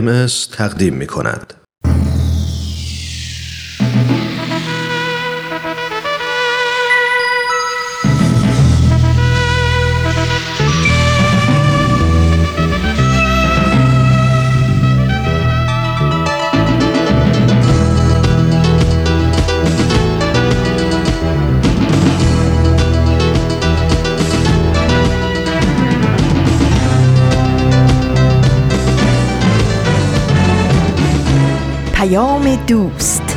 ارمس تقدیم می کند. دوست.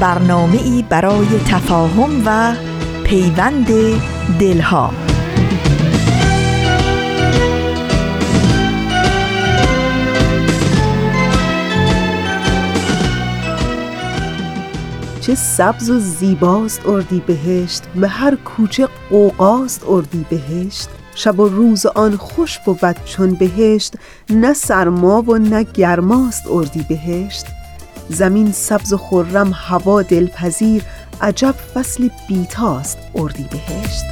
برنامه ای برای تفاهم و پیوند دلها. چه سبز و زیباست اردی بهشت به هر کوچه قوقاست اردی بهشت. شب و روز آن خوش بود چون بهشت نه سرما و نه گرماست اردی بهشت. زمین سبز و خرم هوا دلپذیر عجب فصل بیتاست اردی بهشت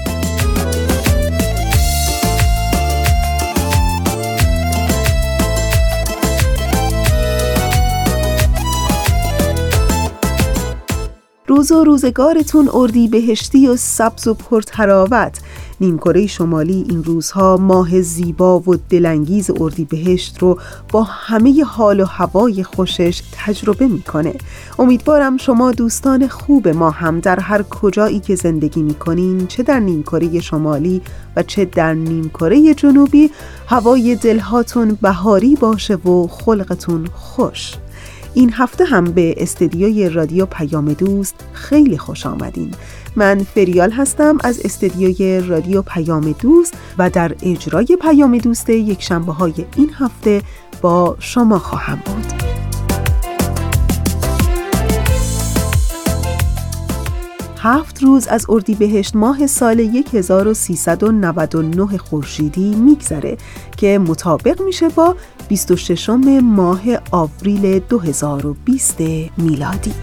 روز و روزگارتون اردی بهشتی و سبز و پرتراوت. نیمکره شمالی این روزها ماه زیبا و دلانگیز اردیبهشت رو با همه حال و هوای خوشش تجربه می‌کنه. امیدوارم شما دوستان خوب ما هم در هر کجایی که زندگی می‌کنین چه در نیمکره شمالی و چه در نیمکره جنوبی هوای دلهاتون بهاری باشه و خلقتون خوش. این هفته هم به استدیوی رادیو پیام دوست خیلی خوش آمدین. من فریال هستم از استدیوی رادیو پیام دوست و در اجرای پیام دوست یک شنبه های این هفته با شما خواهم بود. هفت روز از اردیبهشت ماه سال 1399 خورشیدی میگذره که مطابق میشه با 26 ماه آوریل 2020 میلادی.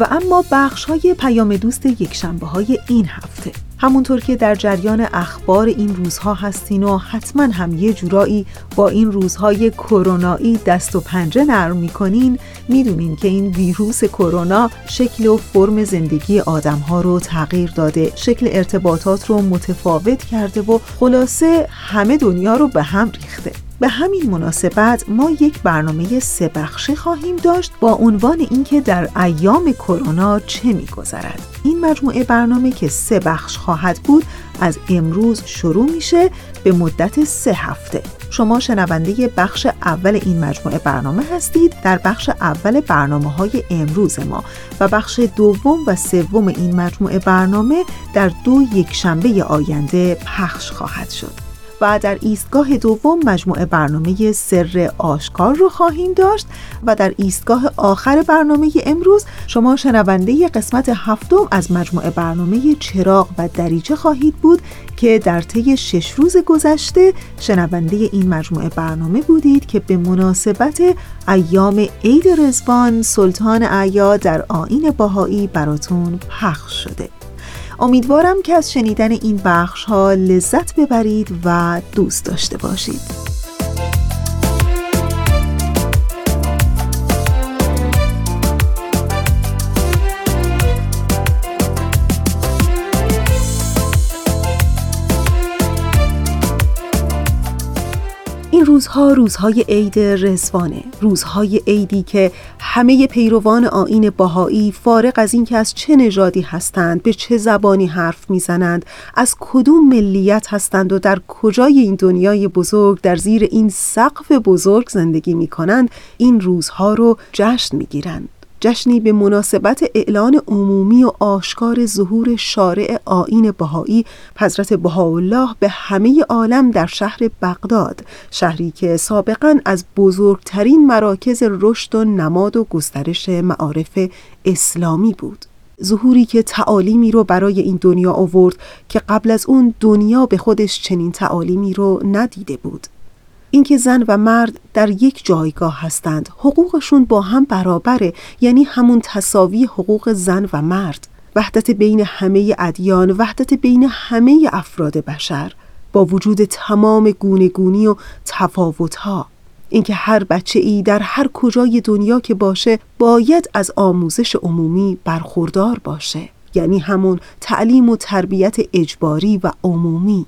و اما بخش های پیام دوست یک شنبه های این هفته. همونطور که در جریان اخبار این روزها هستین و حتما هم یه جورایی با این روزهای کرونایی دست و پنجه نرم می‌کنین می‌دونین که این ویروس کرونا شکل و فرم زندگی آدم ها رو تغییر داده شکل ارتباطات رو متفاوت کرده و خلاصه همه دنیا رو به هم ریخته. به همین مناسبت ما یک برنامه سه بخشی خواهیم داشت با عنوان اینکه در ایام کرونا چه میگذرد. این مجموعه برنامه که سه بخش خواهد بود از امروز شروع میشه به مدت سه هفته. شما شنونده بخش اول این مجموعه برنامه هستید. در بخش اول برنامه های امروز ما و بخش دوم و سوم این مجموعه برنامه در دو یک شنبه آینده پخش خواهد شد. و در ایستگاه دوم مجموعه برنامه سر آشکار رو خواهیم داشت و در ایستگاه آخر برنامه امروز شما شنونده قسمت هفتم از مجموعه برنامه چراغ و دریچه خواهید بود که در طی شش روز گذشته شنونده این مجموعه برنامه بودید که به مناسبت ایام عید رزوان سلطان عیا در آین باهایی براتون پخش شده. امیدوارم که از شنیدن این بخش ها لذت ببرید و دوست داشته باشید. این روزها روزهای عید رزوانه روزهای عیدی که همه پیروان آین باهایی فارغ از اینکه از چه نژادی هستند به چه زبانی حرف می‌زنند از کدوم ملیت هستند و در کجای این دنیای بزرگ در زیر این سقف بزرگ زندگی می کنند این روزها رو جشن می گیرند جشنی به مناسبت اعلان عمومی و آشکار ظهور شارع آین بهایی حضرت بهاءالله به همه عالم در شهر بغداد شهری که سابقا از بزرگترین مراکز رشد و نماد و گسترش معارف اسلامی بود. ظهوری که تعالیمی رو برای این دنیا آورد که قبل از اون دنیا به خودش چنین تعالیمی رو ندیده بود. اینکه زن و مرد در یک جایگاه هستند حقوقشون با هم برابره یعنی همون تصاوی حقوق زن و مرد. وحدت بین همه ادیان وحدت بین همه افراد بشر با وجود تمام گونی و تفاوتها. اینکه هر بچه ای در هر کجای دنیا که باشه باید از آموزش عمومی برخوردار باشه. یعنی همون تعلیم و تربیت اجباری و عمومی.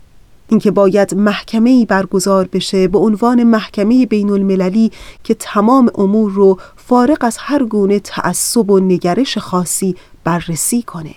اینکه باید محکمه برگزار بشه به عنوان محکمه بین المللی که تمام امور رو فارغ از هر گونه تعصب و نگرش خاصی بررسی کنه.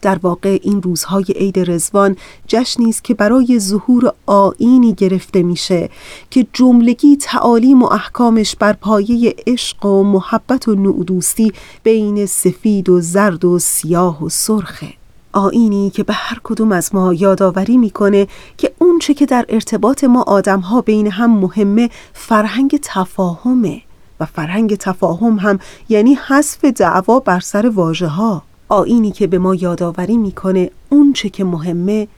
در واقع این روزهای عید رزوان جشنی است که برای ظهور آینی گرفته میشه که جملگی تعالیم و احکامش بر پایه عشق و محبت و نعدوستی بین سفید و زرد و سیاه و سرخه. آینی که به هر کدوم از ما یادآوری می‌کنه که اونچه که در ارتباط ما آدمها بین هم مهمه فرهنگ تفاهمه. و فرهنگ تفاهم هم یعنی حذف دعوا بر سر واژه ها آینی که به ما یادآوری می‌کنه اون چه که مهمه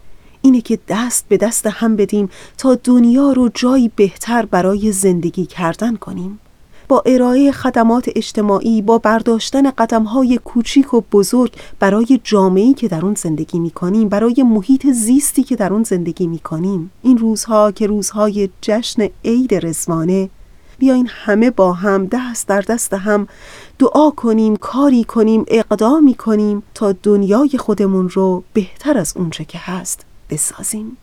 اینه که دست به دست هم بدیم تا دنیا رو جایی بهتر برای زندگی کردن کنیم. با ارائه خدمات اجتماعی با برداشتن قدمهای کوچیک و بزرگ برای جامعه‌ای که در اون زندگی می‌کنیم برای محیط زیستی که در اون زندگی می‌کنیم. این روزها که روزهای جشن عید رزوانه بیاین همه با هم دست در دست هم دعا کنیم کاری کنیم اقدامی کنیم تا دنیای خودمون رو بهتر از اونچه که هست بسازیم.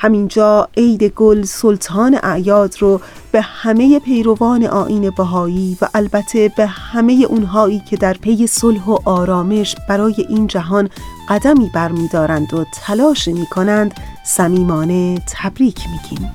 همینجا عید گل سلطان اعیاد رو به همه پیروان آین بهایی و البته به همه اونهایی که در پی صلح و آرامش برای این جهان قدمی برمیدارند و تلاش می‌کنند صمیمانه تبریک میگیم.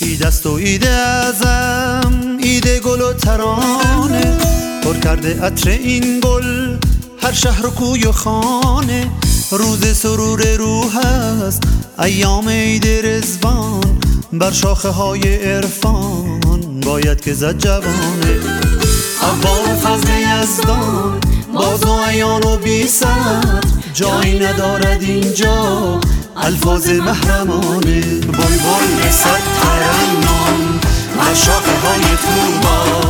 ایدست و ایده ازم ایده گل و ترانه. پر کرده عطر این گل هر شهر و کوی و خانه. روز سرور روح است ایام عید رزوان بر شاخه های عرفان. باید که زد جوانه اول فضل یزدان باز و ایان و بی جایی ندارد اینجا الفاظ محرمانه. بای بای صد ترنم بر شاخه های توبا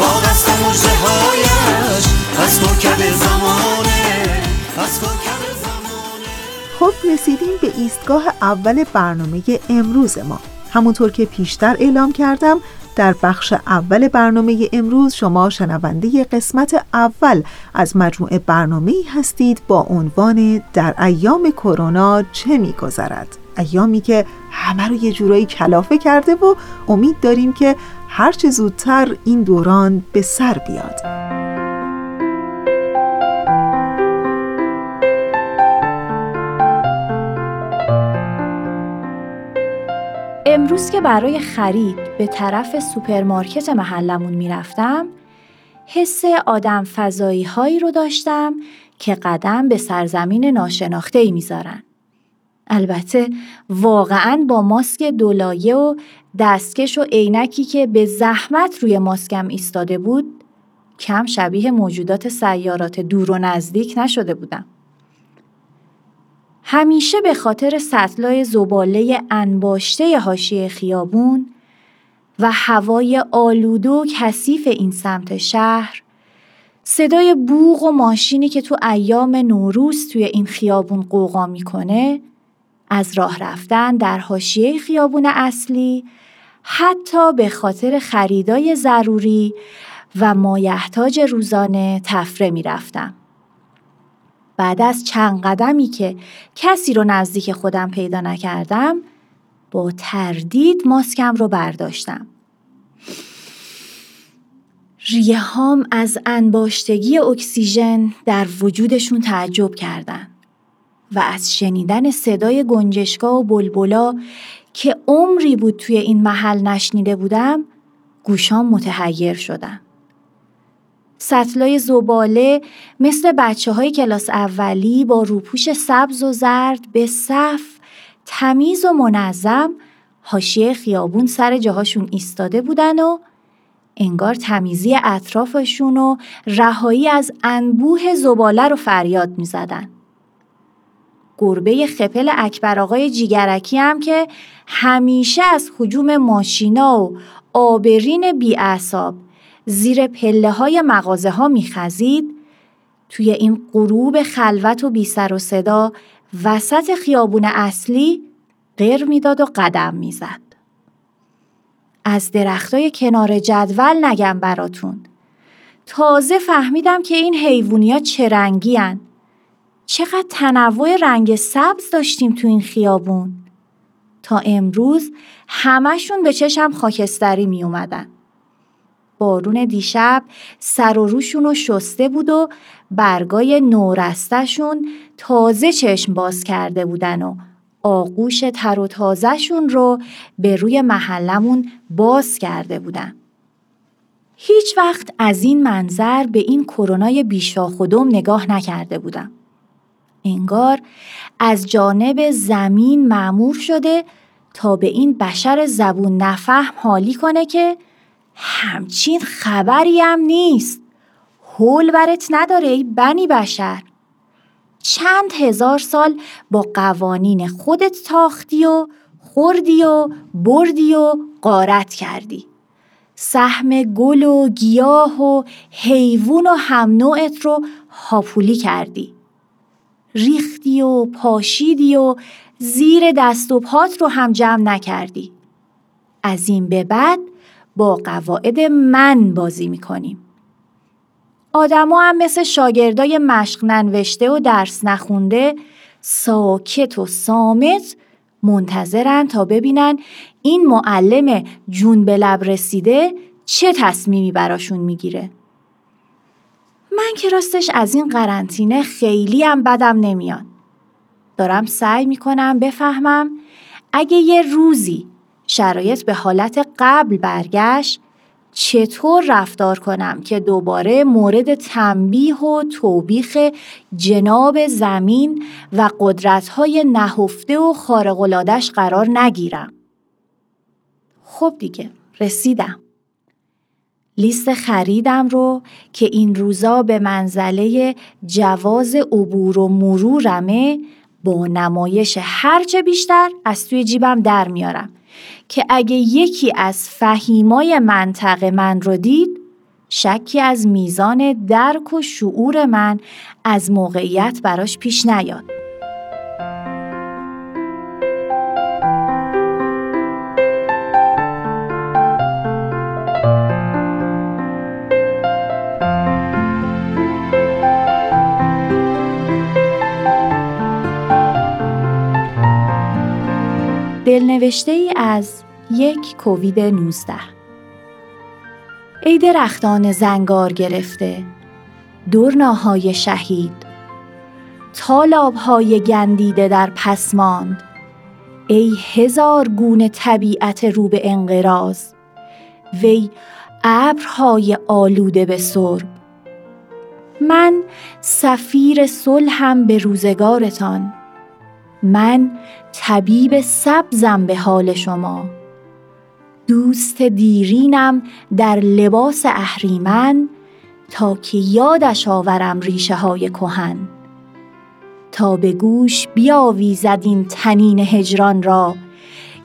با قصد مجده هایش از تو زمانه. از خب رسیدیم به ایستگاه اول برنامه امروز ما. همونطور که پیشتر اعلام کردم در بخش اول برنامه امروز شما شنونده قسمت اول از مجموعه برنامه هستید با عنوان در ایام کرونا چه میگذرد؟ ایامی که همه رو یه جورایی کلافه کرده و امید داریم که هرچه زودتر این دوران به سر بیاد. امروز که برای خرید به طرف سوپرمارکت محلمون می‌رفتم حس آدم فضایی هایی رو داشتم که قدم به سرزمین ناشناخته ای می‌ذارن. البته واقعا با ماسک دولایه و دستکش و عینکی که به زحمت روی ماسکم ایستاده بود کم شبیه موجودات سیارات دور و نزدیک نشده بودم. همیشه به خاطر سطلای زباله انباشته حاشیه خیابون و هوای آلوده و کثیف این سمت شهر صدای بوغ و ماشینی که تو ایام نوروز توی این خیابون قوقا می‌کنه از راه رفتن در حاشیه خیابون اصلی حتی به خاطر خریدای ضروری و مایحتاج روزانه تفره می‌رفتم. بعد از چند قدمی که کسی رو نزدیک خودم پیدا نکردم با تردید ماسکم رو برداشتم. ریه هام از انباشتگی اکسیژن در وجودشون تعجب کردن و از شنیدن صدای گنجشگاه و بلبلا که عمری بود توی این محل نشنیده بودم گوشام متحیر شدن. سطلای زباله مثل بچه های کلاس اولی با روپوش سبز و زرد به صف تمیز و منظم حاشیه خیابون سر جاهاشون ایستاده بودن و انگار تمیزی اطرافشون و رهایی از انبوه زباله رو فریاد می زدن. گربه خپل اکبر آقای جیگرکی هم که همیشه از حجوم ماشینا و آبرین بی زیر پله های مغازه ها می خزید توی این غروب خلوت و بی سر و صدا وسط خیابون اصلی غیر می‌داد و قدم می‌زد. از درختای کنار جدول نگم براتون. تازه فهمیدم که این حیوونیا چه رنگی هن. چقدر تنوع رنگ سبز داشتیم تو این خیابون. تا امروز همشون به چشم خاکستری می اومدن. بارون دیشب سر و روشون رو شسته بود و برگای نورستشون تازه چشم باز کرده بودن و آغوش تر و تازهشون رو به روی محلمون باز کرده بودن. هیچ وقت از این منظر به این کرونای بیشاخودم نگاه نکرده بودم. انگار از جانب زمین معمور شده تا به این بشر زبون نفهم حالی کنه که همچین خبری هم نیست. حول برت نداره ای بنی بشر. چند هزار سال با قوانین خودت تاختی و خوردی و بردی و قارت کردی. سهم گل و گیاه و حیوون و هم نوعت رو هاپولی کردی. ریختی و پاشیدی و زیر دست و پات رو هم جمع نکردی. از این به بعد با قواعد من بازی می‌کنیم. آدما هم مثل شاگردای مشق ننوشته و درس نخونده ساکت و سامت منتظرن تا ببینن این معلم جون به لب رسیده چه تصمیمی براشون می‌گیره. من که راستش از این قرنطینه خیلی هم بدم نمیاد. دارم سعی می‌کنم بفهمم اگه یه روزی شرایط به حالت قبل برگشت چطور رفتار کنم که دوباره مورد تنبیه و توبیخ جناب زمین و قدرتهای نهفته و خارقلادش قرار نگیرم. خب دیگه رسیدم. لیست خریدم رو که این روزا به منزله جواز عبور و مرورمه با نمایش هرچه بیشتر از توی جیبم در میارم که اگه یکی از فهیمای منطقه من رو دید شکی از میزان درک و شعور من از موقعیت براش پیش نیاد. دلنوشته ای از یک کووید 19 ای درختان زنگار گرفته دورناهای شهید. تالابهای گندیده در پس ماند. ای هزار گونه طبیعت رو به انقراض. وی ابرهای آلوده به سرب. من سفیر صلحم به روزگارتان. من طبیب سبزم به حال شما. دوست دیرینم در لباس اهریمن تا که یادش آورم ریشه های کهن. تا به گوش بیاویزد این تنین هجران را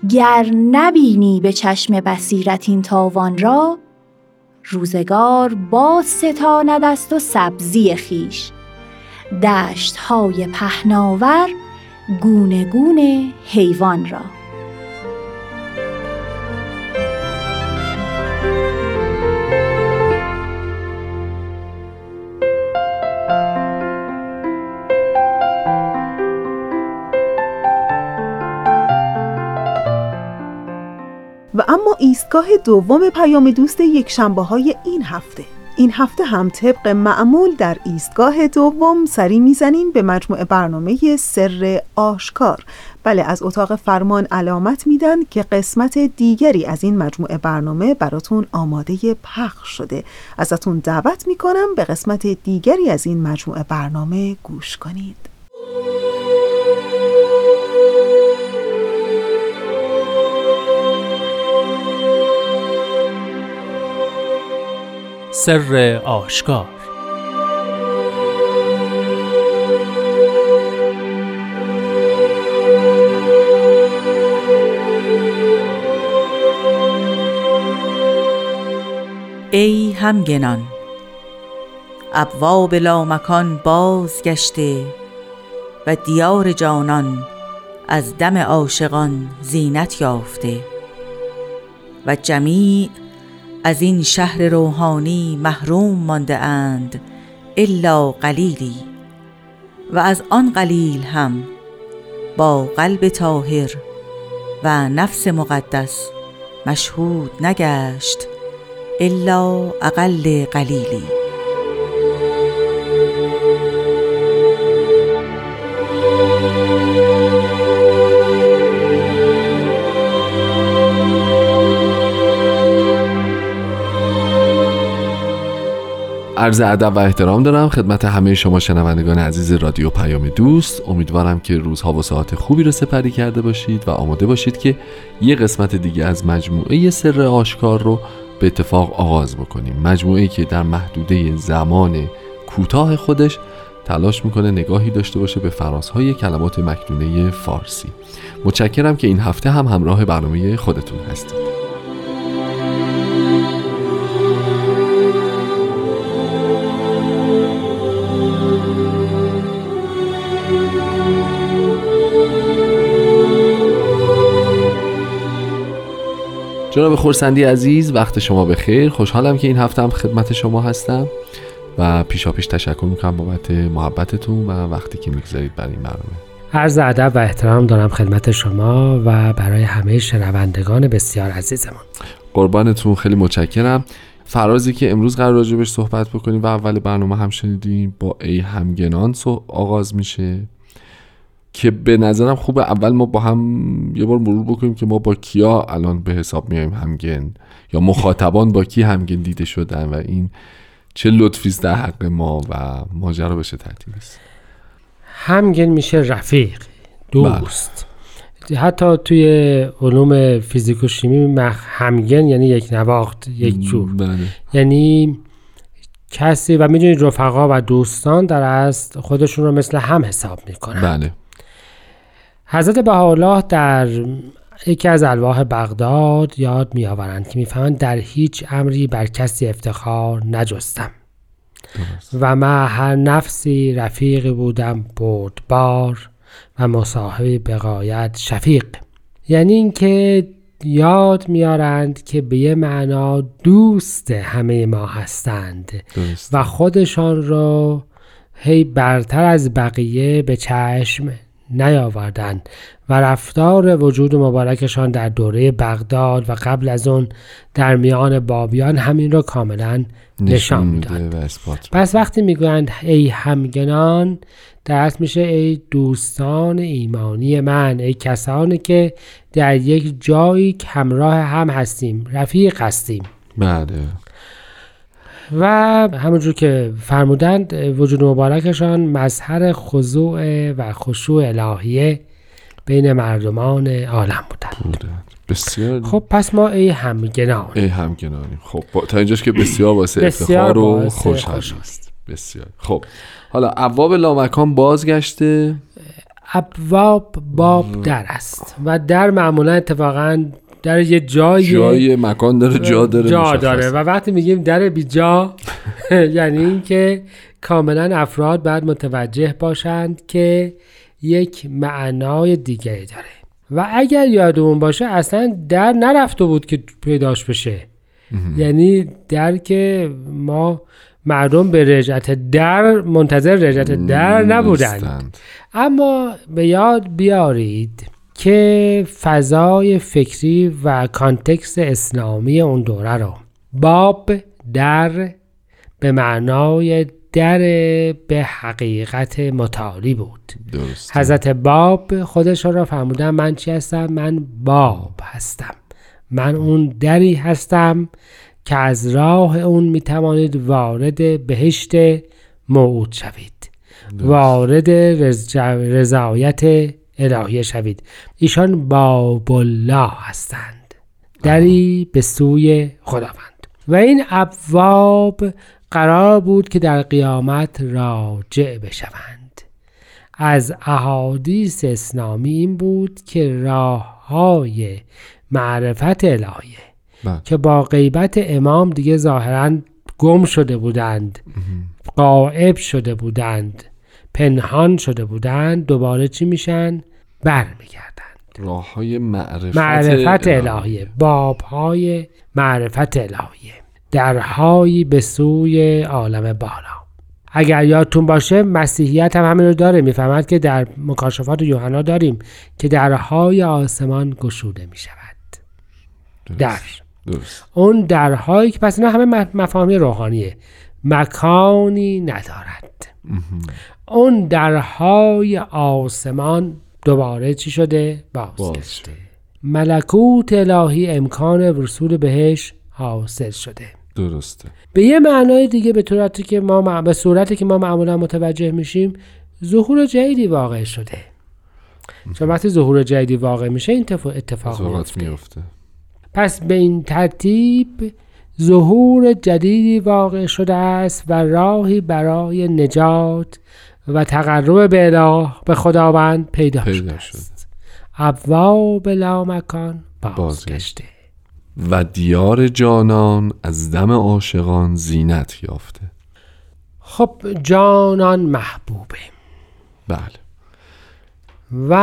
گر نبینی به چشم بصیرت این تاوان را روزگار باز ستاند است و سبزی خیش. دشت های پهناور گونه گونه حیوان را. و اما ایستگاه دوم پیام دوست یک شنبه های این هفته. این هفته هم طبق معمول در ایستگاه دوم سری می‌زنیم به مجموعه برنامه سر آشکار. بله از اتاق فرمان علامت میدن که قسمت دیگری از این مجموعه برنامه براتون آماده پخش شده. ازتون دعوت می‌کنم به قسمت دیگری از این مجموعه برنامه گوش کنید. سر آشکار. ای همگنان ابواب لامکان بازگشته و دیار جانان از دم عاشقان زینت یافته و جمیع از این شهر روحانی محروم مانده اند الا قلیلی. و از آن قلیل هم با قلب طاهر و نفس مقدس مشهود نگشت الا اقل قلیلی. عرض ادب و احترام دارم خدمت همه شما شنوندگان عزیز رادیو پیام دوست. امیدوارم که روزها و ساعت خوبی رو سپری کرده باشید و آماده باشید که یه قسمت دیگه از مجموعه سر آشکار رو به اتفاق آغاز بکنیم. مجموعه که در محدوده زمان کوتاه خودش تلاش می‌کنه نگاهی داشته باشه به فرازهای کلمات مکنونه فارسی. متشکرم که این هفته هم همراه برنامه خودتون هستید. جناب خورسندی عزیز وقت شما بخیر. خوشحالم که این هفته هم خدمت شما هستم و پیشا پیش تشکر می‌کنم بابت محبتتون و وقتی که می‌گذارید برای این برنامه. عرض ادب و احترام دارم خدمت شما و برای همه شنوندگان بسیار عزیزمون. قربانتون خیلی متشکرم. فرازی که امروز قرار راجبش صحبت بکنیم و اول برنامه هم شنیدیم با ای همگنان آغاز میشه. که به نظرم خوبه اول ما با هم یه بار مرور بکنیم که ما با کیا الان به حساب میایم همگن یا مخاطبان با کی همگن دیده شدن و این چه لطفی در حق ما و ماجرا بشه ترتیب است؟ همگن میشه رفیق دوست. بله. حتی توی علوم فیزیک و شیمی همگن یعنی یک نواخت یک جور. بله. یعنی کسی و می‌دونید رفقا و دوستان در است خودشون رو مثل هم حساب می‌کنن. بله. حضرت بهاءالله در یکی از الواح بغداد یاد می آورند که می‌فهمند در هیچ امری بر کسی افتخار نجستم. و ما هر نفسی رفیقی بودم بردبار و مصاحبی بقایت شفیق. یعنی اینکه یاد میارند که به یه معنا دوست همه ما هستند و خودشان را هی برتر از بقیه به چشم نیاوردند و رفتار وجود مبارکشان در دوره بغداد و قبل از اون در میان بابیان همین را کاملا نشان می‌داد. پس وقتی می‌گویند ای همگنان درست میشه ای دوستان ایمانی من ای کسانی که در یک جایی همراه هم هستیم رفیق هستیم. بله. و همونجور که فرمودند وجود مبارکشان مظهر خضوع و خشوع الهیه بین مردمان عالم بودند. بسیار خب پس ما ای همگنان. ای همگنانیم. خب تا اینجاش که بسیار واسه افتخار و خوش هست. بسیار. خب حالا ابواب لامکان بازگشته. ابواب باب در است و در معمولا اتفاقا در یه جای جای مکان داره جا داره جا داره و وقتی میگیم در بی جا یعنی اینکه کاملا افراد باید متوجه باشند که یک معنای دیگری داره. و اگر یادمون باشه اصلا در نرفته بود که پیداش بشه. یعنی در که ما مردم به رجعت در منتظر رجعت در نبودند. اما به یاد بیارید که فضای فکری و کانتکست اسلامی اون دوره رو. باب در به معنای در به حقیقت متعالی بود. درست. حضرت باب خودش را فرمودن من چی هستم؟ من باب هستم. من اون دری هستم که از راه اون می توانید وارد بهشت موعود شوید. وارد رضایت الهیه شوید. ایشان باب الله هستند. دری به سوی خداوند. و این ابواب قرار بود که در قیامت راجع بشوند. از احادیث اسلامی این بود که راه های معرفت الهیه بله. که با غیبت امام دیگه ظاهرا گم شده بودند. قائب شده بودند. پنهان شده بودند دوباره چی میشن؟ برمیگردند راه های معرفت, معرفت الهیه باب های معرفت الهیه درهایی به سوی عالم بالا. اگر یادتون باشه مسیحیت هم همین رو داره می‌فهمد که در مکاشفات یوحنا داریم که درهای آسمان گشوده می شود در. درست. اون درهایی که پس اینا همه مفاهیم روحانیه مکانی ندارد. اون درهای آسمان دوباره چی شده؟ بازگشته. ملکوت الهی امکان ورسول بهش حاصل شده. درسته. به یه معنای دیگه به صورتی که ما به صورتی که ما معمولا متوجه میشیم ظهور جدیدی واقع شده. چون وقتی ظهور جدیدی واقع میشه این اتفاق میفته. میفته. پس به این ترتیب ظهور جدیدی واقع شده است و راهی برای نجات و تقرب به اله به خداوند پیدا, پیدا شده است. ابواب لامکان بازگشته. و دیار جانان از دم عاشقان زینت یافته. خب جانان محبوبه. بله. و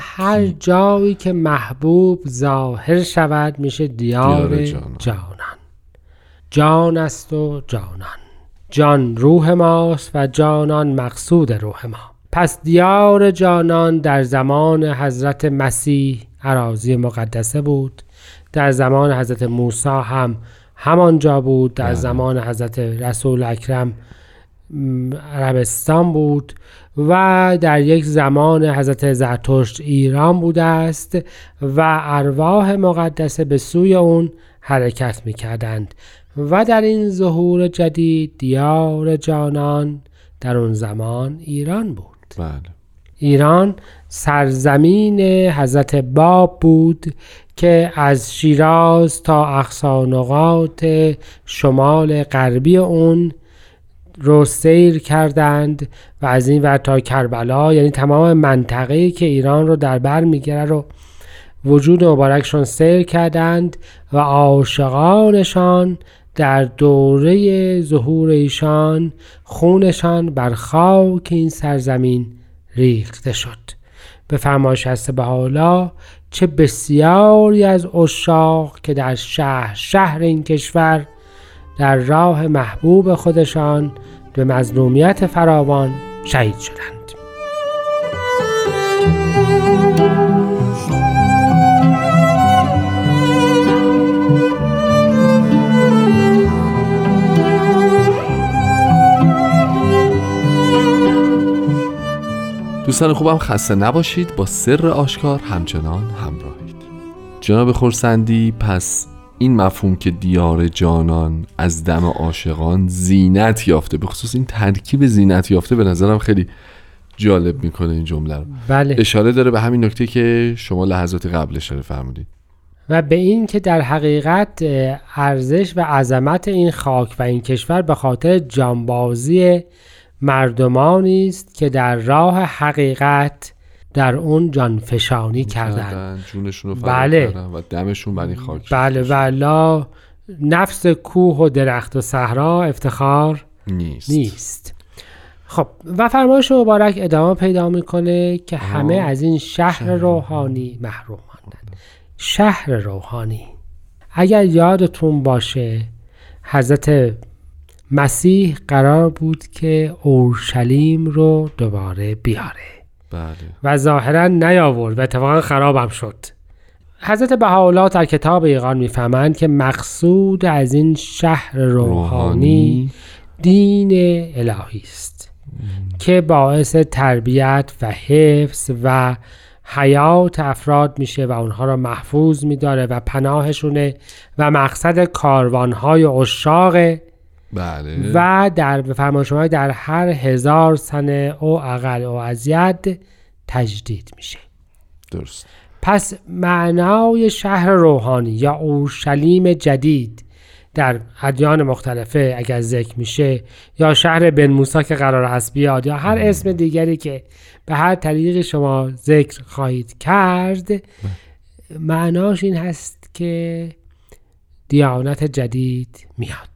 هر جایی که محبوب ظاهر شود میشه دیار, دیار جانان. جانان. جان است و جانان. جان روح ماست و جانان مقصود روح ما. پس دیار جانان در زمان حضرت مسیح عراضی مقدسه بود. در زمان حضرت موسی هم همانجا بود. در بله. زمان حضرت رسول اکرم عربستان بود و در یک زمان حضرت زرتشت ایران بوده است و ارواح مقدسه به سوی اون حرکت می کردند و در این ظهور جدید دیار جانان در اون زمان ایران بود. بله. ایران سرزمین حضرت باب بود که از شیراز تا اقصانقاط شمال غربی اون رو سیر کردند و از این ور تا کربلا یعنی تمام منطقه‌ای که ایران رو در بر می‌گیره رو وجود مبارکشون سیر کردند و عاشقانشان در دوره ظهور ایشان خونشان بر خاک این سرزمین ریخته شد. به فرمایش هست به حالا چه بسیاری از اشاق که در شهر شهر این کشور در راه محبوب خودشان به مظلومیت فراوان شهید شدند. دوستان خوبم خسته نباشید. با سر آشکار همچنان همراهید. جناب خورسندی پس این مفهوم که دیار جانان از دم عاشقان زینت یافته به خصوص این ترکیب زینت یافته به نظرم خیلی جالب می‌کنه این جمله رو. بله. اشاره داره به همین نکته که شما لحظات قبل اشاره فرمودید. و به این که در حقیقت ارزش و عظمت این خاک و این کشور به خاطر جانبازی مردمانی است که در راه حقیقت در اون جانفشانی کردن، جونشون رو بله. کردن و دمشون بر این خاک بله. ولا نفس کوه و درخت و صحرا افتخار نیست. نیست. خب و فرمایش مبارک ادامه پیدا می‌کنه که همه از این شهر روحانی محروم ماندند شهر روحانی. اگر یادتون باشه حضرت مسیح قرار بود که اورشلیم رو دوباره بیاره. بله. و ظاهرا نیاورد و اتفاقا خرابم شد. حضرت بهاءالله در کتاب ایقان می‌فهمند که مقصود از این شهر روحانی دین الهی است که باعث تربیت و حفظ و حیات افراد میشه و اونها را محفوظ میداره و پناهشونه و مقصد کاروانهای اشاق بله. و در فرمان شما در هر هزار سنه او اقل او ازید تجدید میشه. درست. پس معنای شهر روحانی یا اورشلیم جدید در ادیان مختلفه اگر ذکر میشه یا شهر بن موسی که قرار هست بیاد یا هر اسم دیگری که به هر طریق شما ذکر خواهید کرد معناش این هست که دیانت جدید میاد.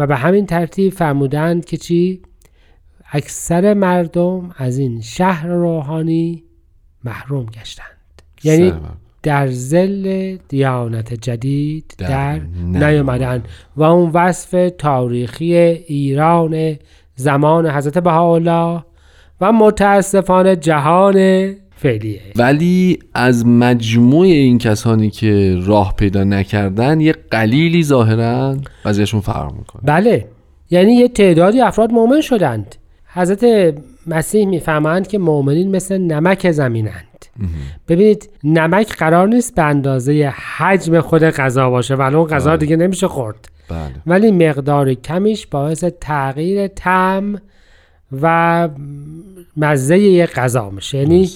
و به همین ترتیب فرمودند که چی؟ اکثر مردم از این شهر روحانی محروم گشتند. یعنی در زل دیانت جدید در, در نیامدن و اون وصف تاریخی ایران زمان حضرت بهاءالله و متاسفانه جهان فعلیه. ولی از مجموع این کسانی که راه پیدا نکردن یه قلیلی ظاهرا وضعشون فرق می‌کنه. بله. یعنی یه تعدادی افراد مؤمن شدند. حضرت مسیح می‌فهمند که مؤمنین مثل نمک زمینند. ببینید نمک قرار نیست به اندازه حجم خود غذا باشه. ولی اون غذا بله. دیگه نمیشه خورد. بله. ولی مقدار کمیش باعث تغییر تم و مزه یک غذا میشه. یعنی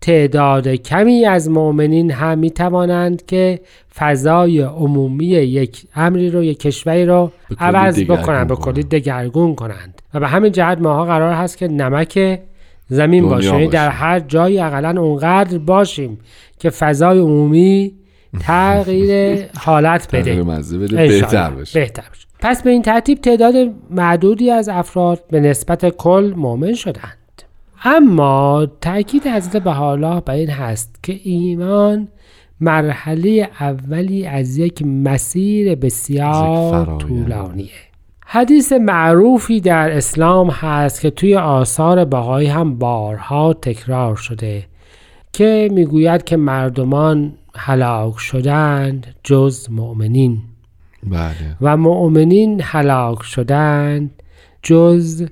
تعداد کمی از مؤمنین هم می توانند که فضای عمومی یک امری رو یک کشوری رو عوض بکنند به کلی دگرگون کنند. و به همین جهت ماها قرار هست که نمک زمین باشه یعنی در هر جایی اقلا اونقدر باشیم که فضای عمومی تغییر حالت بده. بهتر بشه بهتر بشه پس به این ترتیب تعداد معدودی از افراد به نسبت کل مؤمن شدند. اما تاکید حضرت حالا به این هست که ایمان مرحله اولی از یک مسیر بسیار طولانیه. حدیث معروفی در اسلام هست که توی آثار بهایی هم بارها تکرار شده که می‌گوید که مردمان هلاک شدند جز مؤمنین. بله. و مؤمنین هلاک شدند جز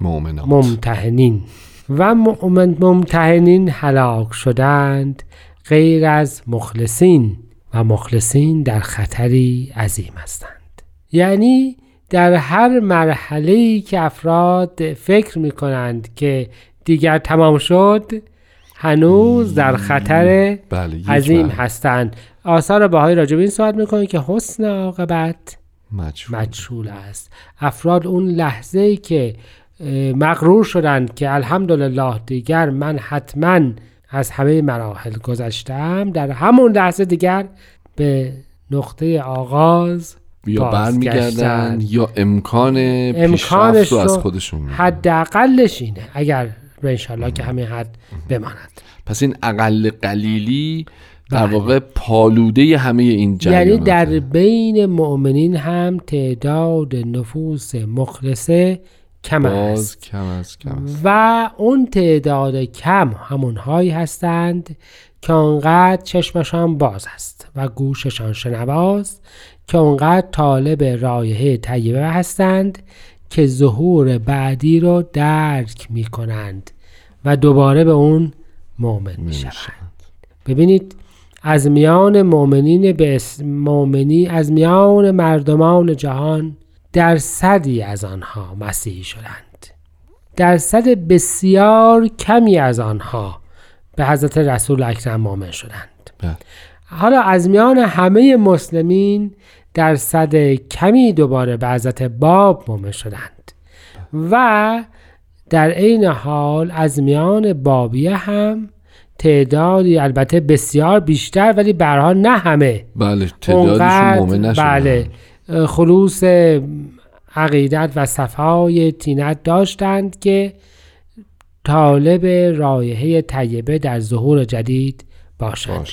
مؤمنات. ممتحنین. و ممتحنین هلاک شدند غیر از مخلصین و مخلصین در خطری عظیم هستند. یعنی در هر مرحله که افراد فکر می کنند که دیگر تمام شد هنوز در خطر بله، عظیم هستند. آثار باهای راجب این صحبت می‌کنه که حسن عاقبت مجهول. است. افراد اون لحظه ای که مغرور شدند که الحمدلله دیگر من حتما از همه مراحل گذشتم در همون لحظه دیگر به نقطه آغاز یا برمیگردن یا امکان پیشرفت رو از خودشون حداقلش اینه اگر به انشالله که همین حد بماند. پس این اقل قلیلی در بله. واقع پالوده همه این جریانات. یعنی در بین مؤمنین هم تعداد نفوس مخلصه کم است. کم کم و اون تعداد کم همونهایی هستند که اونقدر چشمشان باز است و گوششان شنواست که اونقدر طالب رایحه طیبه هستند که ظهور بعدی رو درک می کنند و دوباره به اون مؤمن می شوند ببینید از میان مؤمنین به مؤمنی از میان مردمان جهان درصدی از آنها مسیحی شدند. درصد بسیار کمی از آنها به حضرت رسول اکرم مؤمن شدند. بله. حالا از میان همه مسلمین درصد کمی دوباره به حضرت باب مؤمن شدند و در عین حال از میان بابیه هم تعدادی البته بسیار بیشتر ولی برها نه همه. بله تعدادشون مؤمن بله. خلوص عقیدت و صفای تینت داشتند که طالب رایحه طیبه در ظهور جدید باشد.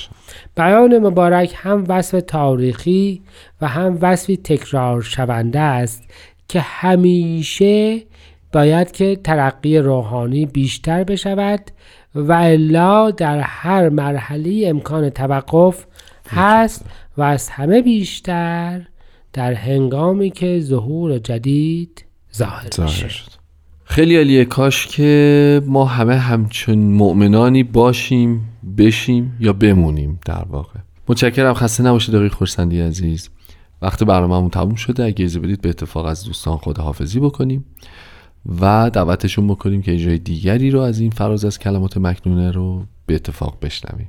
بیان مبارک هم وصف تاریخی و هم وصفی تکرار شونده است که همیشه باید که ترقی روحانی بیشتر بشود و الا در هر مرحله امکان توقف هست و از همه بیشتر در هنگامی که ظهور جدید ظاهر میشه. خیلی عالیه کاش که ما همه همچون مؤمنانی باشیم بشیم یا بمونیم در واقع. متشکرم خسته نباشید آقای خورسندی عزیز. وقت برنامه‌مون تموم شده. اگه اجازه بدید به اتفاق از دوستان خداحافظی بکنیم و دعوتشون بکنیم که اجرای دیگری رو از این فراز از کلمات مکنونه رو به اتفاق بشنویم.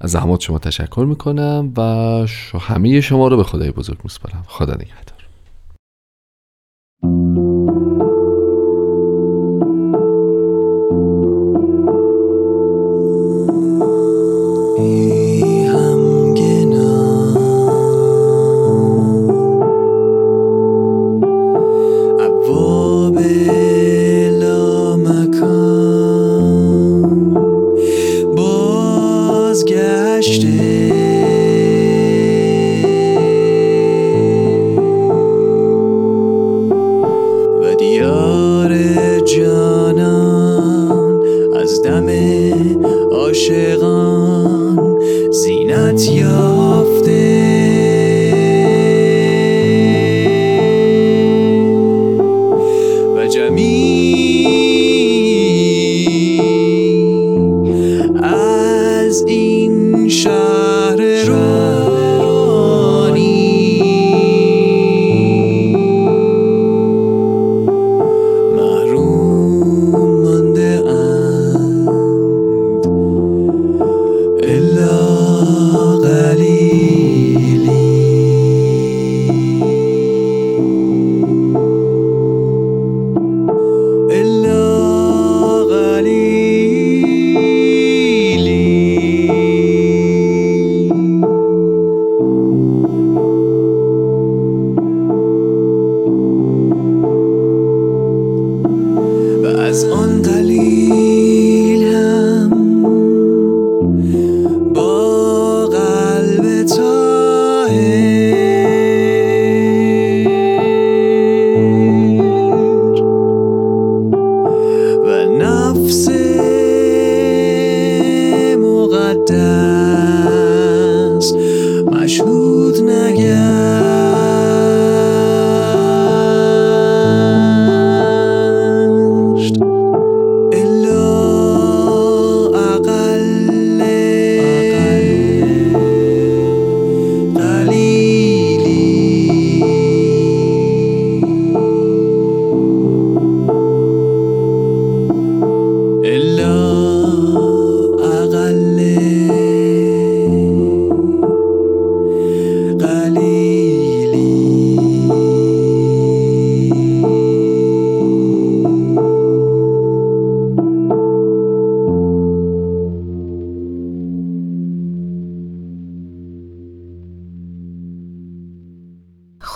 از زحمات شما تشکر می‌کنم و همه شما رو به خدای بزرگ میسپارم. خدا نگهدار.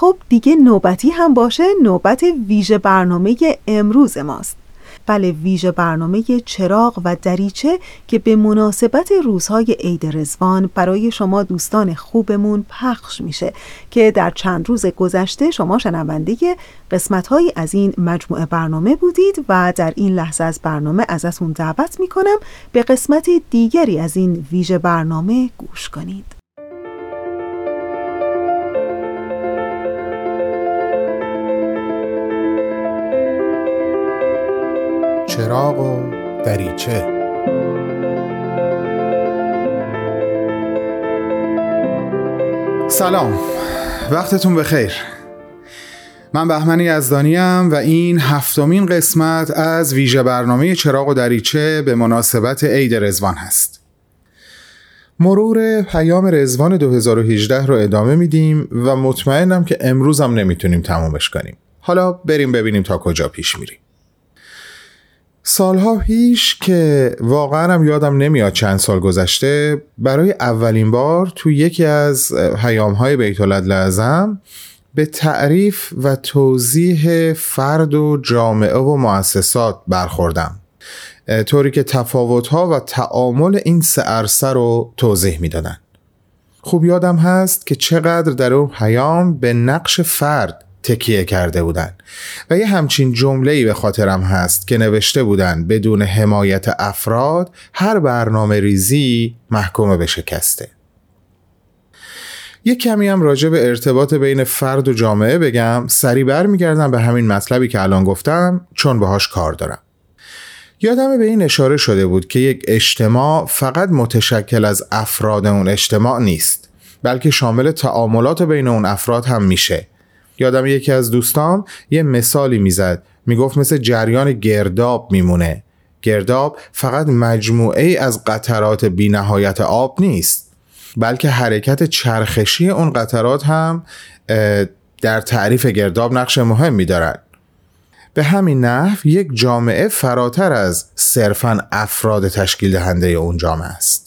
خب دیگه نوبتی هم باشه نوبت ویژه برنامه امروز ماست. بله ویژه برنامه چراغ و دریچه که به مناسبت روزهای عید رزوان برای شما دوستان خوبمون پخش میشه که در چند روز گذشته شما شنونده قسمتهایی از این مجموعه برنامه بودید و در این لحظه از برنامه ازتون دعوت می‌کنم به قسمت دیگری از این ویژه برنامه گوش کنید. چراغ و دریچه. سلام. وقتتون بخیر. من بهمن یزدانیم و این هفتمین قسمت از ویژه برنامه چراغ و دریچه به مناسبت عید رزوان هست. مرور پیام رزوان 2018 رو ادامه میدیم و مطمئنم که امروز هم نمی‌تونیم تمامش کنیم. حالا بریم ببینیم تا کجا پیش میریم. سالها پیش که واقعا هم یادم نمیاد چند سال گذشته برای اولین بار تو یکی از پیامهای بیت لازم به تعریف و توضیح فرد و جامعه و مؤسسات برخوردم. طوری که تفاوتها و تعامل این سه عرصه رو توضیح می‌دادن. خوب یادم هست که چقدر در اون پیام به نقش فرد تکیه کرده بودن. و یه همچین جمله‌ای به خاطرم هست که نوشته بودن بدون حمایت افراد هر برنامه ریزی محکوم به شکسته. یه کمی هم راجع به ارتباط بین فرد و جامعه بگم. سری برمیگردم به همین مطلبی که الان گفتم چون باهاش کار دارم. یادم به این اشاره شده بود که یک اجتماع فقط متشکل از افراد اون اجتماع نیست بلکه شامل تعاملات بین اون افراد هم میشه. یادم یکی از دوستام یه مثالی می‌زد. می‌گفت مثل جریان گرداب میمونه. گرداب فقط مجموعه از قطرات بینهایت آب نیست بلکه حرکت چرخشی اون قطرات هم در تعریف گرداب نقش مهمی دارد به همین نحو یک جامعه فراتر از صرفا افراد تشکیل دهنده اون جامعه است.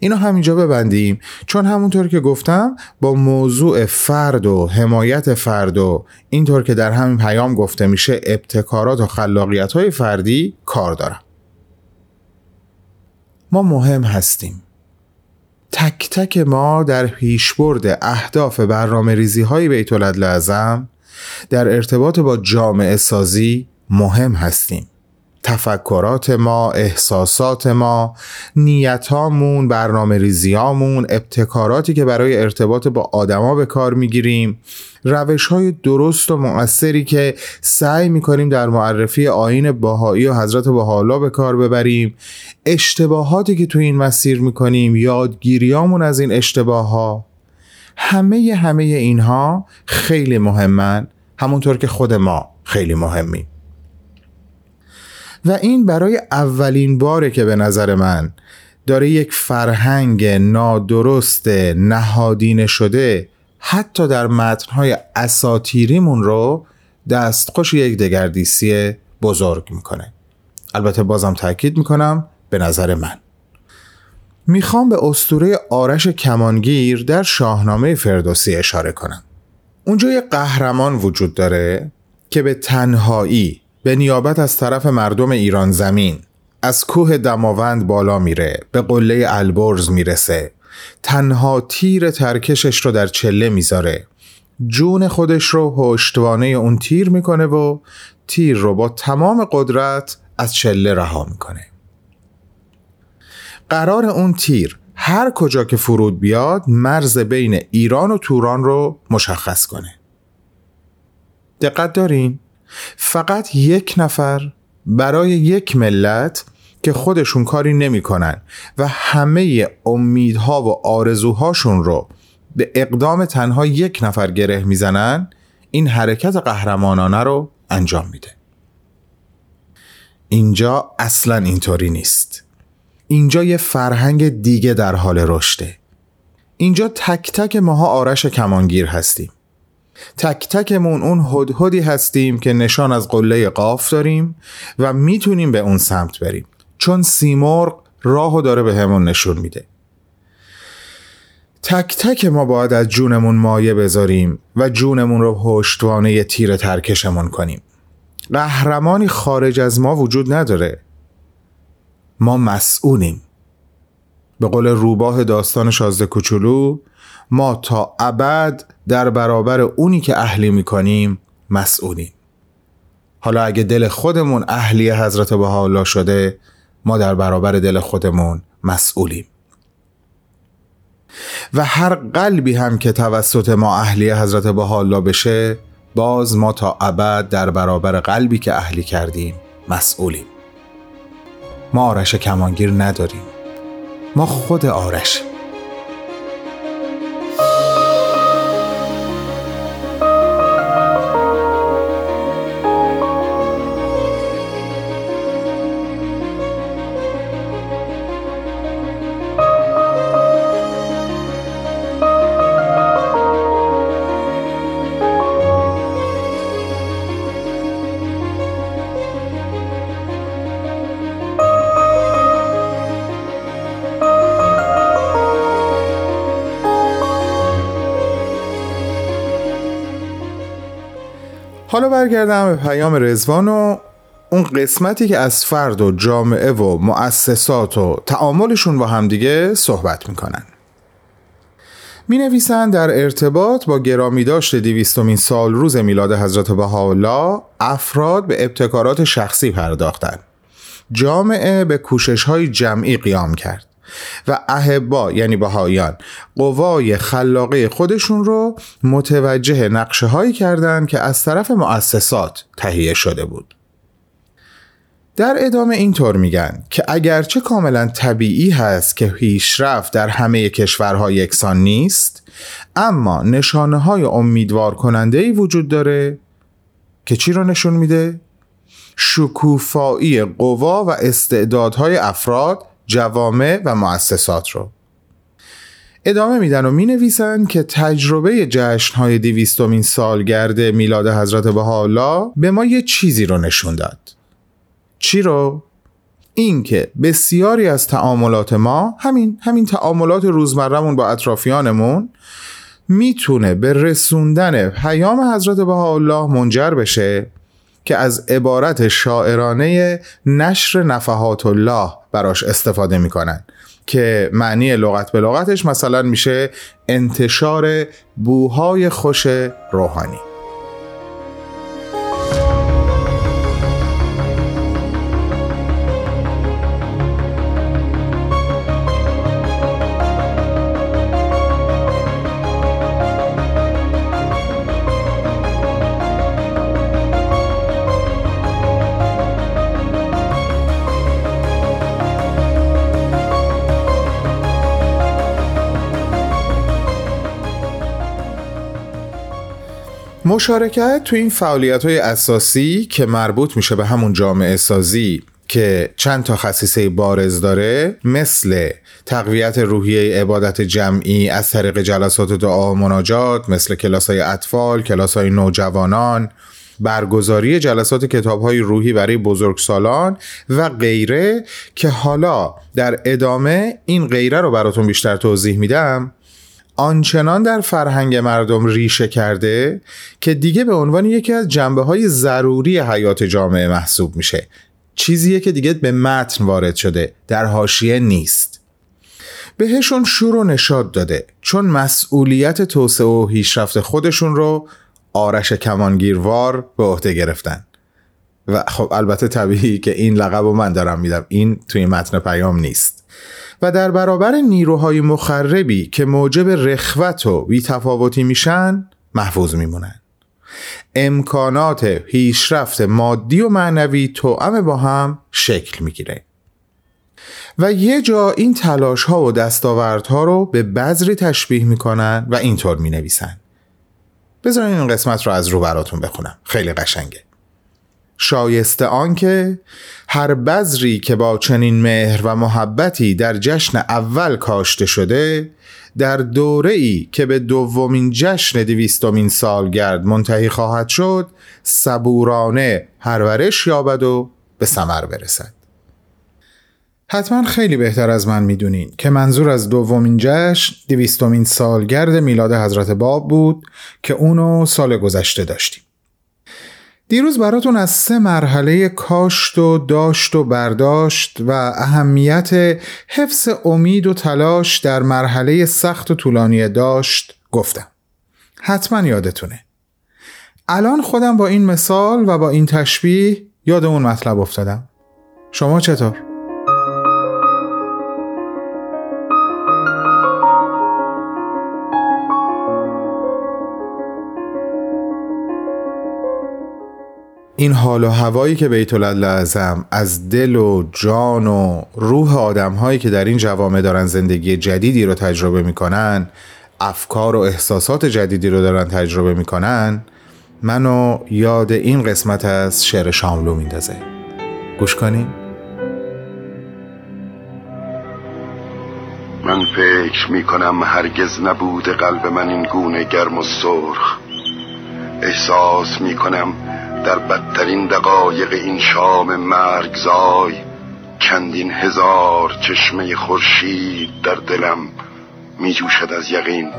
اینو همینجا ببندیم. چون همونطور که گفتم با موضوع فرد و حمایت فرد و اینطور که در همین پیام گفته میشه ابتکارات و خلاقیت های فردی کار دارم ما مهم هستیم. تک تک ما در پیشبرد اهداف برنامه ریزی های بیت لازم در ارتباط با جامعه سازی مهم هستیم. تفکرات ما، احساسات ما، نیتامون، برنامه ریزیامون، ابتکاراتی که برای ارتباط با آدما به کار می‌گیریم روش های درست و مؤثری که سعی می‌کنیم در معرفی آین باهایی و حضرت بهاءالله به کار ببریم اشتباهاتی که تو این مسیر می‌کنیم یادگیریامون از این اشتباه ها همه همه اینها خیلی مهمن همونطور که خود ما خیلی مهمیم. و این برای اولین باره که به نظر من داره یک فرهنگ نادرست نهادینه شده حتی در متنهای اساتیریمون رو دستخوش یک دگردیسی بزرگ می‌کنه. البته بازم تاکید می‌کنم به نظر من. می‌خوام به استوره آرش کمانگیر در شاهنامه فردوسی اشاره کنم. اونجا یه قهرمان وجود داره که به تنهایی به نیابت از طرف مردم ایران زمین. از کوه دماوند بالا میره به قله البرز می‌رسه. تنها تیر ترکشش رو در چله می‌ذاره. جون خودش رو پشتوانه اون تیر می‌کنه و تیر رو با تمام قدرت از چله رها می‌کنه. قرار اون تیر هر کجا که فرود بیاد مرز بین ایران و توران رو مشخص کنه. دقت دارین؟ فقط یک نفر برای یک ملت که خودشون کاری نمی‌کنن و همه امیدها و آرزوهاشون رو به اقدام تنها یک نفر گره می‌زنن این حرکت قهرمانانه رو انجام میده. اینجا اصلا اینطوری نیست. اینجا یه فرهنگ دیگه در حال رشده. اینجا تک تک ماها آرش کمانگیر هستیم. تک تکمون اون هدهدی هستیم که نشان از قله قاف داریم و می‌تونیم به اون سمت بریم. چون سیمرغ راهو داره به همون نشون میده. تک تک ما باید از جونمون مایه بذاریم و جونمون رو پشتوانه تیر ترکشمون کنیم. قهرمانی خارج از ما وجود نداره. ما مسئولیم. به قول روباه داستان شازده کوچولو ما تا ابد در برابر اونی که اهلی می‌کنیم مسئولیم. حالا اگه دل خودمون اهلی حضرت بهاءالله شده ما در برابر دل خودمون مسئولیم. و هر قلبی هم که توسط ما اهلی حضرت بهاءالله بشه باز ما تا ابد در برابر قلبی که اهلی کردیم مسئولیم. ما آرش کمانگیر نداریم. ما خود آرشیم. برگردم به پیام رزوان و اون قسمتی که از فرد و جامعه و مؤسسات و تعاملشون با همدیگه صحبت می‌کنن می نویسن در ارتباط با گرامی داشت دیویستمین سال روز میلاد حضرت بهاءالله افراد به ابتکارات شخصی پرداختند. جامعه به کوشش های جمعی قیام کرد و اهبا یعنی بهایان قوای خلاقه خودشون رو متوجه نقشه هایی کردند که از طرف مؤسسات تهیه شده بود در ادامه اینطور میگن که اگرچه کاملا طبیعی هست که پیشرفت در همه کشورها یکسان نیست اما نشانه های امیدوار کننده ای وجود داره که چی رو نشون میده؟ شکوفایی قوا و استعدادهای افراد جوامع و مؤسسات رو ادامه میدن و می نویسن که تجربه جشن های دیویستومین سالگرد میلاد حضرت بهاءالله به ما یه چیزی رو نشون داد چی رو؟ اینکه بسیاری از تعاملات ما همین همین تعاملات روزمرهمون با اطرافیانمون می‌تونه به رسوندن پیام حضرت بهاءالله منجر بشه که از عبارت شاعرانه نشر نفحات الله براش استفاده می‌کنن که معنی لغت به لغتش مثلا میشه انتشار بوهای خوش روحانی. مشارکت تو این فعالیت های اساسی که مربوط میشه به همون جامعه سازی که چند تا خصیصه بارز داره مثل تقویت روحیه عبادت جمعی از طریق جلسات دعا و مناجات مثل کلاس های اطفال، کلاس های نوجوانان برگزاری جلسات کتاب های روحی برای بزرگسالان و غیره که حالا در ادامه این غیره رو براتون بیشتر توضیح میدم. آنچنان در فرهنگ مردم ریشه کرده که دیگه به عنوان یکی از جنبه های ضروری حیات جامعه محسوب میشه. چیزیه که دیگه به متن وارد شده در حاشیه نیست. بهشون شور و نشاد داده چون مسئولیت توسعه و پیشرفت خودشون رو آرش کمانگیروار به عهده گرفتن. و خب البته طبیعی که این لقب رو من دارم میدم. این توی متن پیام نیست. و در برابر نیروهای مخربی که موجب رخوت و بیتفاوتی میشن محفوظ میمونن. امکانات پیشرفت مادی و معنوی توأم با هم شکل می‌گیره. و یه جا این تلاش ها و دستاوردها رو به بذری تشبیه می‌کنن و اینطور می نویسن بذارین این قسمت رو از رو براتون بخونم. خیلی قشنگه. شایسته آنکه هر بذری که با چنین مهر و محبتی در جشن اول کاشته شده در دوره ای که به دومین جشن دویستمین سالگرد منتهی خواهد شد صبورانه پرورش یابد و به ثمر برسد. حتما خیلی بهتر از من می‌دونین که منظور از دومین جشن دویستمین سالگرد میلاد حضرت باب بود که اونو سال گذشته داشتیم. دیروز براتون از سه مرحله کاشت و داشت و برداشت و اهمیت حفظ امید و تلاش در مرحله سخت و طولانی داشت گفتم. حتما یادتونه. الان خودم با این مثال و با این تشبیه یاد اون مطلب افتادم. شما چطور؟ این حال و هوایی که بیت اعظم از دل و جان و روح آدم هایی که در این جوامع دارن زندگی جدیدی رو تجربه می‌کنن افکار و احساسات جدیدی رو دارن تجربه می‌کنن منو یاد این قسمت از شعر شاملو میندازه. گوش کنیم من فکر می‌کنم هرگز نبوده قلب من این گونه گرم و سرخ. احساس می‌کنم در بدترین دقایق این شام مرگزای چندین هزار چشمه خورشید در دلم می جوشد از یقین.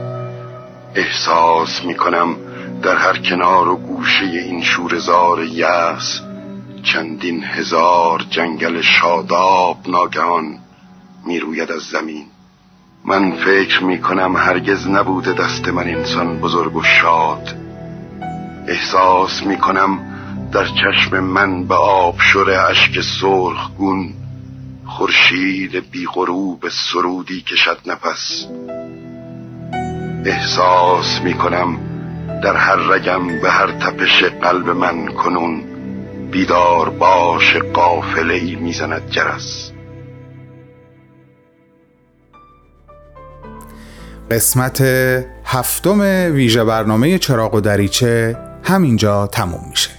احساس می کنم در هر کنار و گوشه این شورزار یس چندین هزار جنگل شاداب ناگهان می روید از زمین. من فکر می کنم هرگز نبوده دست من انسان بزرگ و شاد. احساس می کنم در چشم من به آب شره اشک سرخ گون خورشید بی غروب سرودی کشد نفس. احساس می کنم در هر رگم به هر تپش قلب من کنون بیدار باش قافله می‌زند جرس. قسمت هفتم ویژه برنامه چراغ و دریچه همینجا تموم میشه.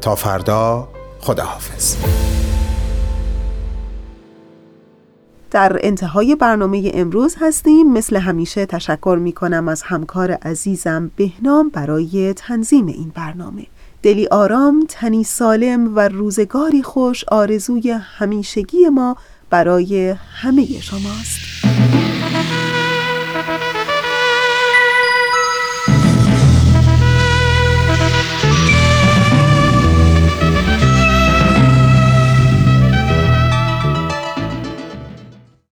تا فردا خداحافظ. در انتهای برنامه امروز هستیم. مثل همیشه تشکر می کنم از همکار عزیزم بهنام برای تنظیم این برنامه. دلی آرام، تنی سالم و روزگاری خوش آرزوی همیشگی ما برای همه شماست.